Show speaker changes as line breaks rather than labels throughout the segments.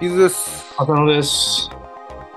キズです。
浅野です。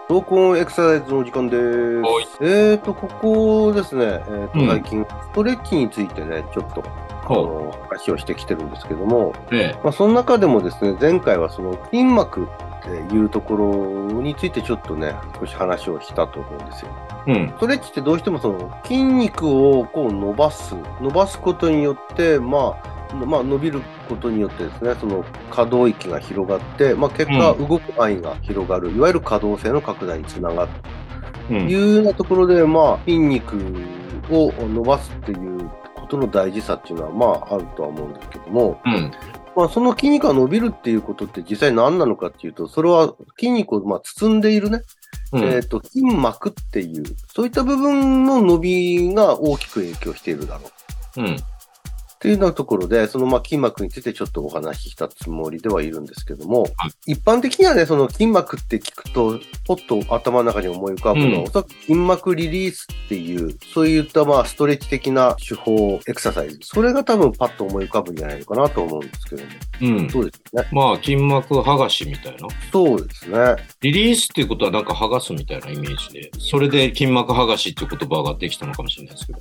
トークオンエクササイズのお時間です。
はい
えーと、ここですね、えーと
うん
最近、ストレッチについてね、ちょっと、あ
ほ
の話をしてきてるんですけども、
う。え
まあ、その中でもですね、前回はその筋膜っていうところについてちょっとね、少し話をしたと思うんですよ。
え。うん。
ストレッチってどうしてもその筋肉をこう伸ばす、伸ばすことによって、まあ、まあ、伸びることによってですね、その可動域が広がって、まあ、結果、
う
動く範囲が広がる、いわゆる可動性の拡大につながると
うん。
いうようなところで、まあ、筋肉を伸ばすっていうことの大事さっていうのは、まあ、あるとは思うんですけども、
うん。
まあ、その筋肉が伸びるっていうことって実際何なのかっていうと、それは筋肉をまあ包んでいるね、
うん。
えっ、と、筋膜っていう、そういった部分の伸びが大きく影響しているだろう。
うん。
っていうようなところで、そのまあ筋膜についてちょっとお話ししたつもりではいるんですけども、一般的にはね、その筋膜って聞くと、ポッと頭の中に思い浮かぶのは、
うん
おそらく筋膜リリースっていう、そういったまあストレッチ的な手法、エクササイズ、それが多分パッと思い浮かぶんじゃないのかなと思うんですけども、
うん。
そうですね？
まあ、筋膜剥がしみたいな。
そうですね。
リリースっていうことはなんか剥がすみたいなイメージで、それで筋膜剥がしっていう言葉ができたのかもしれないですけど。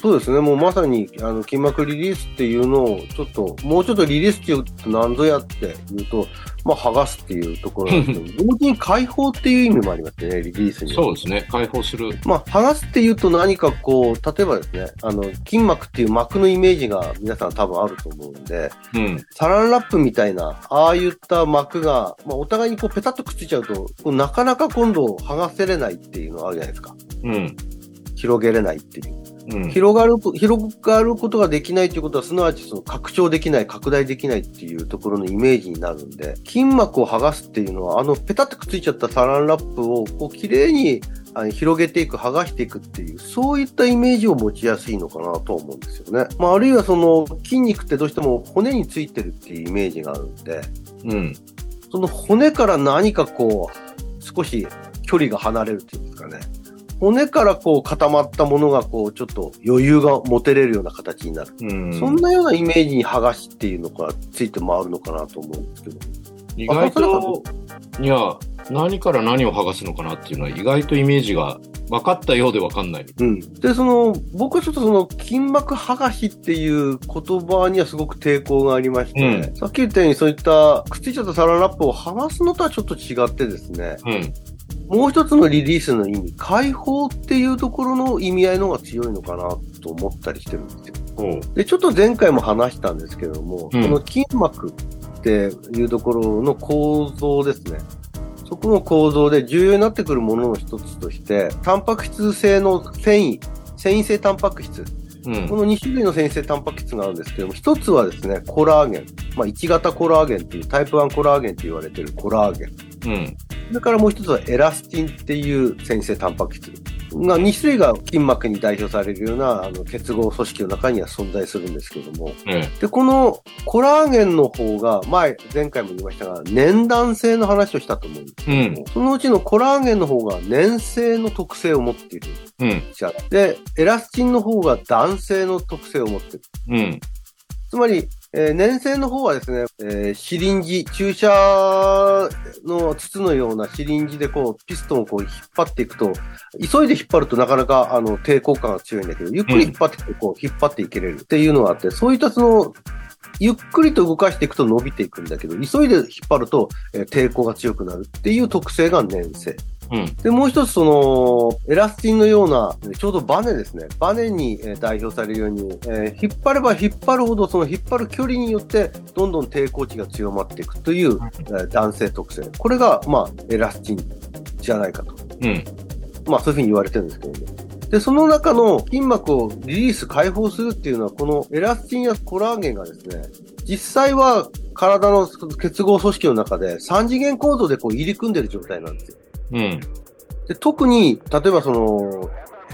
そうですね。もうまさに、あの、筋膜リリースっていうのを、ちょっと、もうちょっとリリースっていうと何ぞやって言うと、まあ、剥がすっていうところなんですけど、同時に解放っていう意味もありますね、リリースには。
そうですね。解放する。
まあ、剥がすっていうと何かこう、例えばですね、あの、筋膜っていう膜のイメージが皆さん多分あると思うんで、
うん。
サランラップみたいな、ああいった膜が、まあ、お互いにこう、ペタッとくっついちゃうと、なかなか今度剥がせれないっていうのがあるじゃないですか。
うん。
広げれないっていう。
うん。
広がるこ、広がることができないということは、すなわちその拡張できない、拡大できないっていうところのイメージになるんで、筋膜を剥がすっていうのは、あの、ペタッとくっついちゃったサランラップを、こう、綺麗にあの広げていく、剥がしていくっていう、そういったイメージを持ちやすいのかなと思うんですよね。まあ、あるいはその、筋肉ってどうしても骨についてるっていうイメージがあるんで、
うん。
その骨から何かこう、少し距離が離れるっていう。骨からこう固まったものがこうちょっと余裕が持てれるような形になる。
うん。
そんなようなイメージに剥がしっていうのがついて回るのかなと思うんですけど。
意外と、いや、何から何を剥がすのかなっていうのは意外とイメージが分かったようで分かんない。
うん。で、その、僕はちょっとその筋膜剥がしっていう言葉にはすごく抵抗がありまして、
うん
さっき言ったようにそういったくっついちゃったサランラップを剥がすのとはちょっと違ってですね、
うん。
もう一つのリリースの意味、解放っていうところの意味合いの方が強いのかなと思ったりしてるんですよ。で、ちょっと前回も話したんですけども、
うん
この筋膜っていうところの構造ですね。そこの構造で重要になってくるものの一つとして、タンパク質性の繊維、繊維性タンパク質。
うん
こ。の2種類の繊維性タンパク質があるんですけども、一つはですね、コラーゲン。まあ、1型コラーゲンっていう、タイプ1コラーゲンって言われてるコラーゲン。
うん。
それからもう一つはエラスチンっていう繊維性タンパク質が2種類が筋膜に代表されるようなあの結合組織の中には存在するんですけども。
え
で、このコラーゲンの方が前、前回も言いましたが、粘弾性の話をしたと思うんですけども、そのうちのコラーゲンの方が粘性の特性を持っている
うん。
力。で、エラスチンの方が弾性の特性を持っている。
うん。
つまり、えー粘性の方はですね、えーシリンジ、注射の筒のようなシリンジでこう、ピストンをこう引っ張っていくと、急いで引っ張るとなかなかあの抵抗感が強いんだけど、ゆっくり引っ張っていくとこう、引っ張っていけれるっていうのがあって、そういったその、ゆっくりと動かしていくと伸びていくんだけど、急いで引っ張ると、えー抵抗が強くなるっていう特性が粘性。
うん。
で、もう一つ、その、エラスチンのような、ちょうどバネですね。バネにえー代表されるように、えー引っ張れば引っ張るほど、その引っ張る距離によって、どんどん抵抗値が強まっていくという、えー弾性特性。これが、まあ、エラスチンじゃないかと。
うん。
まあ、そういうふうに言われてるんですけどね。で、その中の筋膜をリリース、解放するっていうのは、このエラスチンやコラーゲンがですね、実際は体の結合組織の中で3次元構造でこう入り組んでる状態なんですよ。
うん。
で特に、例えばその、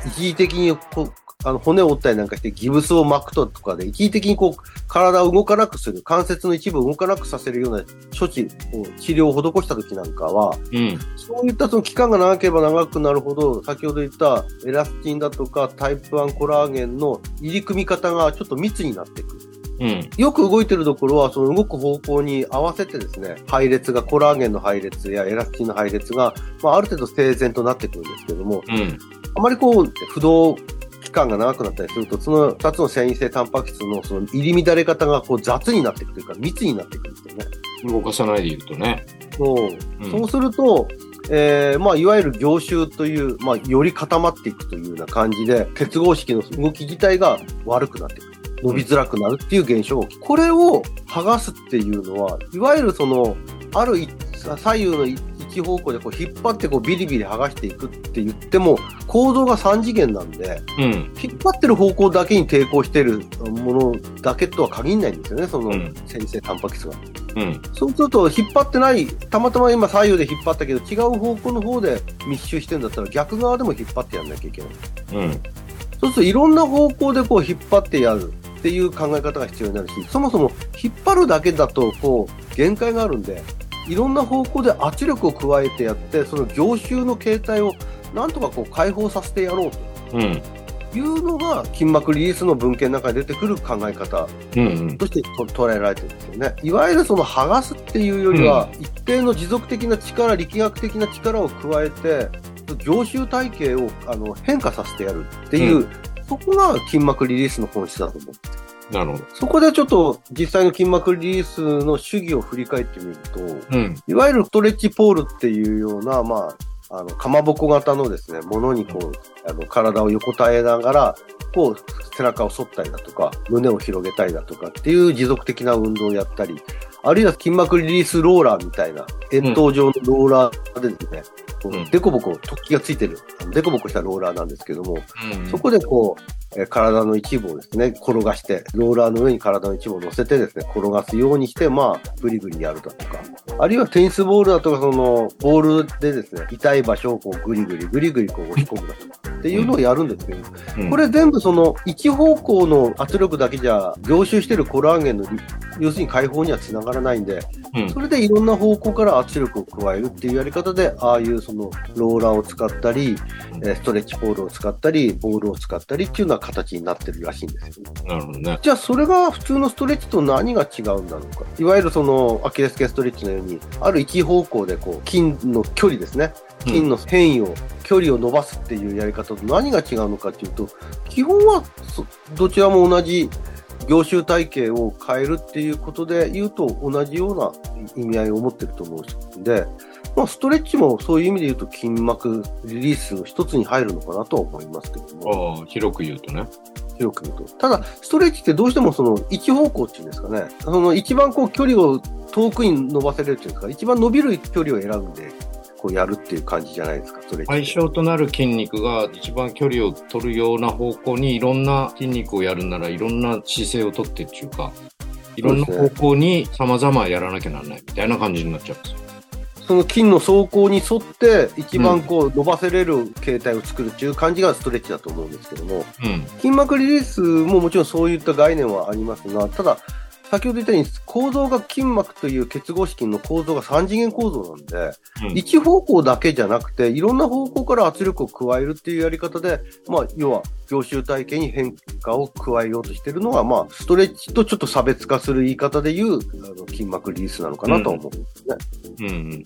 一時的にこうあの骨を折ったりなんかしてギブスを巻くととかで、一時的にこう、体を動かなくする、関節の一部を動かなくさせるような処置を、治療を施した時なんかは、
うん。
そういったその期間が長ければ長くなるほど、先ほど言ったエラスチンだとかタイプ1コラーゲンの入り組み方がちょっと密になっていく。
うん。
よく動いてるところは、その動く方向に合わせてですね、配列が、コラーゲンの配列やエラスチンの配列が、まあ、ある程度整然となってくるんですけども、
うん。
あまりこう、不動期間が長くなったりすると、その2つの繊維性タンパク質のその入り乱れ方がこう雑になっていくというか、密になっていくんですよね。
動かさないでいるとね。
そう
うん
そうすると、えーまあ、いわゆる凝集という、まあ、より固まっていくというような感じで、結合式の動き自体が悪くなっていく。伸びづらくなるっていう現象これを剥がすっていうのは、いわゆるその、ある一左右の一方向でこう引っ張ってこうビリビリ剥がしていくって言っても、構造が3次元なんで、
うん。
引っ張ってる方向だけに抵抗してるものだけとは限らないんですよね、その
うん
繊維性タンパク質が。
うん。
そうすると、引っ張ってない、たまたま今左右で引っ張ったけど、違う方向の方で密集してるんだったら、逆側でも引っ張ってやんなきゃいけない。
うん。
そうすると、いろんな方向でこう引っ張ってやるっていう考え方が必要になるし、そもそも引っ張るだけだと、こう、限界があるんで、いろんな方向で圧力を加えてやって、その凝集の形態をなんとかこう解放させてやろう
うん。
というのが、筋膜リリースの文献の中に出てくる考え方。としてと捉えられてるんですよね。いわゆるその剥がすっていうよりは、一定の持続的な力、力学的な力を加えて、凝集体系をあの変化させてやるっていう、
う
そこが筋膜リリースの本質だと思う。
なるほど。
そこでちょっと実際の筋膜リリースの主義を振り返ってみると、
うん。
いわゆるストレッチポールっていうような、まあ、あの、かまぼこ型のですね、ものにこう、あの、体を横たえながら、こう、背中を反ったりだとか、胸を広げたりだとかっていう持続的な運動をやったり、あるいは筋膜リリースローラーみたいな、円筒状のローラーでですね、こ
うん
うデコボコ、突起がついてる、あのデコボコしたローラーなんですけども、
うん。
そこでこう、えー体の一部をですね、転がして、ローラーの上に体の一部を乗せてですね、転がすようにして、まあ、ぐりぐりやるだとか、あるいはテニスボールだとか、その、ボールでですね、痛い場所をこう、ぐりぐり、ぐりぐりこう押し込むだとか、っていうのをやるんですけど、
うん。
これ全部その、一方向の圧力だけじゃ、凝集してるコラーゲンの、要するに解放にはつながらないんで、
うん
それでいろんな方向から圧力を加えるっていうやり方で、ああいうそのローラーを使ったり、えーストレッチポールを使ったり、ボールを使ったりっていうような形になってるらしいんですよね。
なるほどね。
じゃあそれが普通のストレッチと何が違うんだろうか。いわゆるそのアキレス腱ストレッチのように、ある一方向でこう筋の距離ですね。筋の変異を、距離を伸ばすっていうやり方と何が違うのかっていうと、基本はそどちらも同じ凝集体系を変えるっていうことで言うと同じような意味合いを持ってると思うんで、まあ、ストレッチもそういう意味で言うと筋膜リリースの一つに入るのかなとは思いますけども。
ああ、広く言うとね。
広く言うと。ただ、ストレッチってどうしてもその一方向っていうんですかね。その一番こう距離を遠くに伸ばせれるっていうんですか、一番伸びる距離を選んで、こうやるっていう感じじゃないですか、ストレッチって。
対象となる筋肉が一番距離を取るような方向にいろんな筋肉をやるならいろんな姿勢をとってっていうか、いろんな方向に様々やらなきゃならないみたいな感じになっちゃうんですよ。
その筋の走行に沿って、一番こう伸ばせれる形態を作るっていう感じがストレッチだと思うんですけども、
うん。
筋膜リリースももちろんそういった概念はありますが、ただ、先ほど言ったように構造が筋膜という結合式の構造が3次元構造なんで、
うん
一方向だけじゃなくて、いろんな方向から圧力を加えるっていうやり方で、まあ、要は、凝集体系に変化を加えようとしているのが、まあ、ストレッチとちょっと差別化する言い方で言う、あの筋膜リリースなのかなとは思うんですね。
うんうん。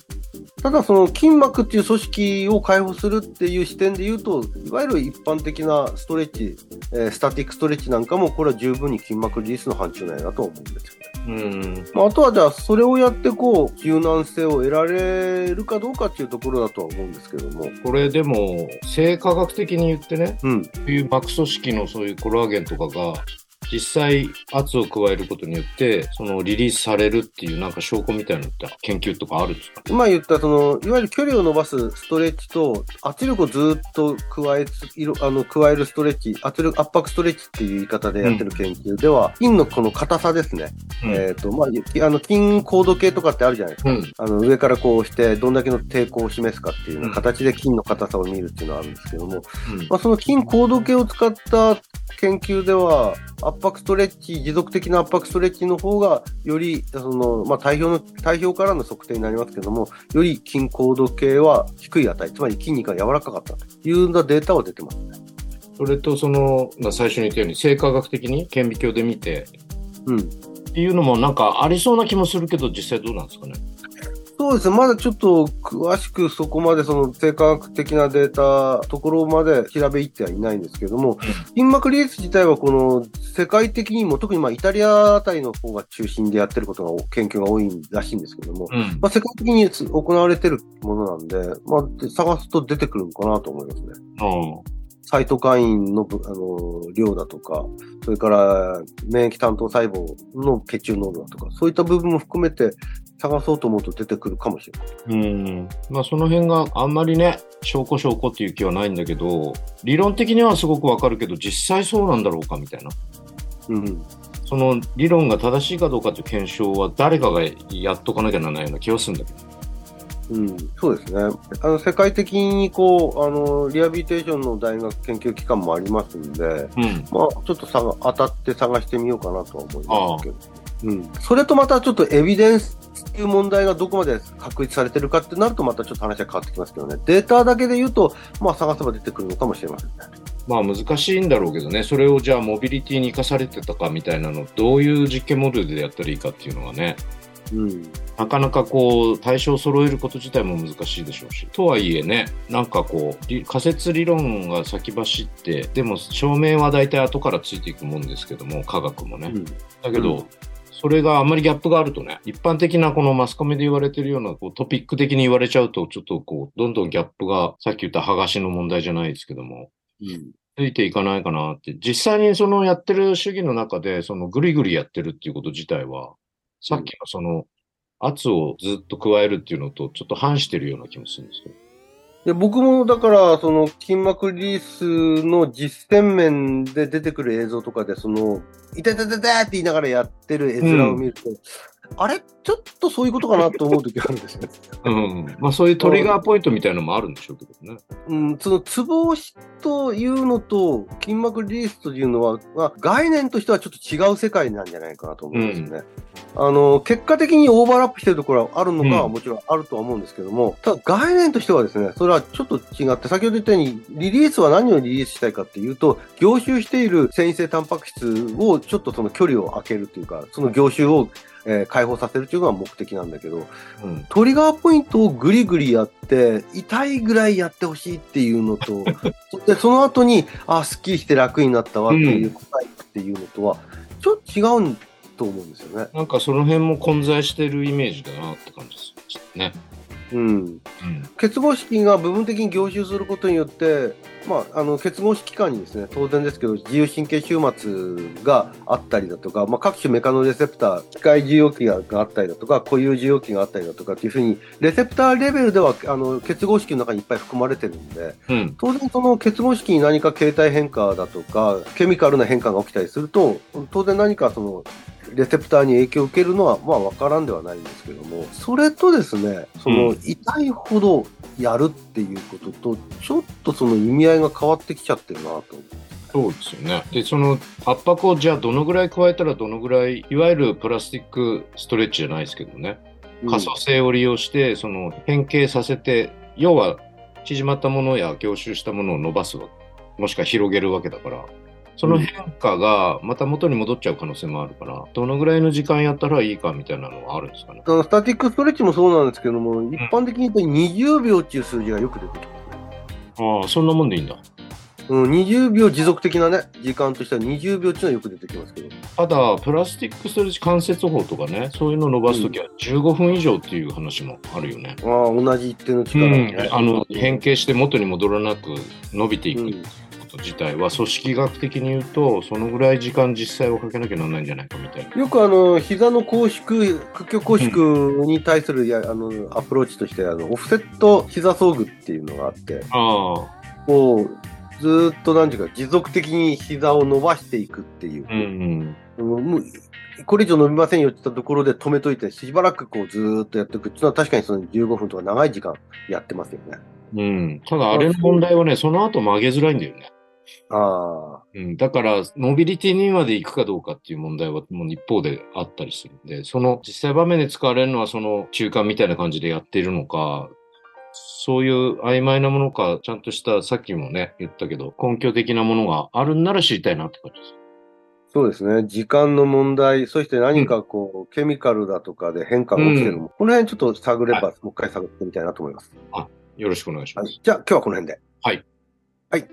ただ、その筋膜っていう組織を解放するっていう視点で言うと、いわゆる一般的なストレッチ、えースタティックストレッチなんかも、これは十分に筋膜リリースの範疇内だと思うんですよね。
うん。
まあ、あとはじゃあ、それをやって、こう、柔軟性を得られるかどうかっていうところだとは思うんですけども。
これでも、生化学的に言ってね、
うん。
いう膜組織のそういうコラーゲンとかが、実際圧を加えることによって、そのリリースされるっていうなんか証拠みたいなのって研究とかあるんですか？
今言った、その、いわゆる距離を伸ばすストレッチと、圧力をずっと加えつ、いろあの、加えるストレッチ、圧力、圧迫ストレッチっていう言い方でやってる研究では、筋のこの硬さですね。
うん
えっ、と、まあ、きあの、筋高度計とかってあるじゃないですか。
うん。
あの、上からこうして、どんだけの抵抗を示すかっていうよう形で筋の硬さを見るっていうのはあるんですけども、
うん
まあ、その筋高度計を使った研究では、圧迫ストレッチ、持続的な圧迫ストレッチの方が、より、その、まあ、体表の、体表からの測定になりますけども、より筋高度計は低い値、つまり筋肉が柔らかかったというようなデータは出てますね。
それとその、まあ最初に言ったように、生化学的に顕微鏡で見て、
うん。
っていうのもなんかありそうな気もするけど、実際どうなんですかね？
そうですね。まだちょっと詳しくそこまでその生化学的なデータところまで調べ入ってはいないんですけども、筋膜リリース自体はこの世界的にも特にまあイタリアあたりの方が中心でやってることが研究が多いらしいんですけども、
うん。
まあ世界的に行われてるものなんで、まあで探すと出てくるのかなと思いますね。
あ
サイトカインのぶあの量だとか、それから免疫担当細胞の血中濃度だとか、そういった部分も含めて探そうと思うと出てくるかもしれない。
うん。まあその辺があんまりね、証拠証拠っていう気はないんだけど、理論的にはすごくわかるけど、実際そうなんだろうかみたいな。
うん。
その理論が正しいかどうかという検証は誰かがやっとかなきゃならないような気はするんだけど。
うん、そうですね。あの、世界的にこう、あの、リハビリテーションの大学研究機関もありますんで、
うん。
まあ、ちょっとさが当たって探してみようかなとは思いますけど。うん。それとまたちょっとエビデンスいう問題がどこまで確立されてるかってなるとまたちょっと話は変わってきますけどね。データだけで言うと、まあ探せば出てくるのかもしれませんね。
まあ難しいんだろうけどね、それをじゃあモビリティに生かされてたかみたいなの、どういう実験モデルでやったらいいかっていうのがね、
うん。
なかなかこう対象を揃えること自体も難しいでしょうし。とはいえね、なんかこう、り仮説理論が先走って、でも証明は大体後からついていくもんですけども、科学もね。
うん。
だけど、
うん
それがあんまりギャップがあるとね、一般的なこのマスコミで言われてるようなこうトピック的に言われちゃうと、ちょっとこう、どんどんギャップが、さっき言った剥がしの問題じゃないですけども、
うん。
ついていかないかなって。実際にそのやってる主義の中で、そのぐりぐりやってるっていうこと自体は、さっきのその圧をずっと加えるっていうのとちょっと反してるような気もするんですけど。
で僕もだから、その筋膜リリースの実践面で出てくる映像とかで、その、いたいたいって言いながらやってる絵面を見ると、あれ？ちょっとそういうことかなと思う時あるんですよね。
うん。まあそういうトリガーポイントみたいなのもあるんでしょうけどね。
うん、そのツボ押しというのと筋膜リリースというのは、まあ、概念としてはちょっと違う世界なんじゃないかなと思うんですよね。あの、結果的にオーバーラップしてるところはあるのかは
うん
もちろんあるとは思うんですけども、ただ概念としてはですね、それはちょっと違って、先ほど言ったように、リリースは何をリリースしたいかっていうと、凝集している繊維性タンパク質をちょっとその距離を空けるというか、その凝集を、えー解放させるというのが目的なんだけど、
うん。
トリガーポイントをグリグリやって、痛いぐらいやってほしいっていうのと、でその後に、あ、すっきりして楽になったわっていう答えっていうのとは、ちょっと違うと思うんですよね。
なんかその辺も混在してるイメージだなって感じですね。
うん。
うん。
結合式が部分的に凝集することによって、まあ、あの結合式間にですね当然ですけど自由神経終末があったりだとか、まあ、各種メカノレセプター機械受容器があったりだとか固有受容器があったりだとかっていうふうにレセプターレベルではあの結合式の中にいっぱい含まれてるんで
うん。
当然その結合式に何か形態変化だとかケミカルな変化が起きたりすると当然何かそのレセプターに影響を受けるのはまあ分からんではないんですけどもそれとですねその
うん。
痛いほどやるっていうこととちょっとその意味合いが変わってきちゃってるなと。
そうですよね。で、その圧迫をじゃあどのぐらい加えたらどのぐらい、いわゆるプラスチックストレッチじゃないですけどね、可塑性を利用して、その変形させて、要は縮まったものや凝集したものを伸ばすわ。もしくは広げるわけだから、その変化がまた元に戻っちゃう可能性もあるから、どのぐらいの時間やったらいいかみたいなのはあるんですかね？
スタティックストレッチもそうなんですけども、一般的に言うと20秒っていう数字がよく出てきます。
ああ、そんなもんでいいんだ。
うん、20秒持続的なね、時間としては20秒っていうのはよく出てきますけど。
ただ、プラスチックストレッチ関節法とかね、そういうのを伸ばすときは15分以上っていう話もあるよね。
ああ、同じ一定の
う
力を
ん
ね、
あの変形して元に戻らなく伸びていく
うん
こと自体は組織学的に言うとそのぐらい時間実際をかけなきゃならないんじゃないかみたいな。
よくあの、膝の拘縮、屈曲拘縮に対するや、あの、アプローチとして、あの、オフセット膝装具っていうのがあって、
あ
う、ずーっとなんていうか、持続的に膝を伸ばしていくっていう。
うんうん。
これ以上伸びませんよって言ったところで止めといて、しばらくこうずーっとやっていくっていうのは確かにその15分とか長い時間やってますよね。
うん、ただあれの問題はね、その後曲げづらいんだよね。
ああ。
うん、だから、モビリティにまで行くかどうかっていう問題はもう一方であったりするんで、その実際場面で使われるのはその中間みたいな感じでやっているのか、そういう曖昧なものか、ちゃんとした、さっきもね、言ったけど、根拠的なものがあるんなら知りたいなって感じです。
そうですね。時間の問題、そして何かこう、ケミカルだとかで変化が起きてるのも、この辺ちょっと探れば、もう一回探ってみたいなと思います。
よろしくお願いします。
はい。じゃあ、今日はこの辺で。
はい。
はい。